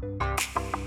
Música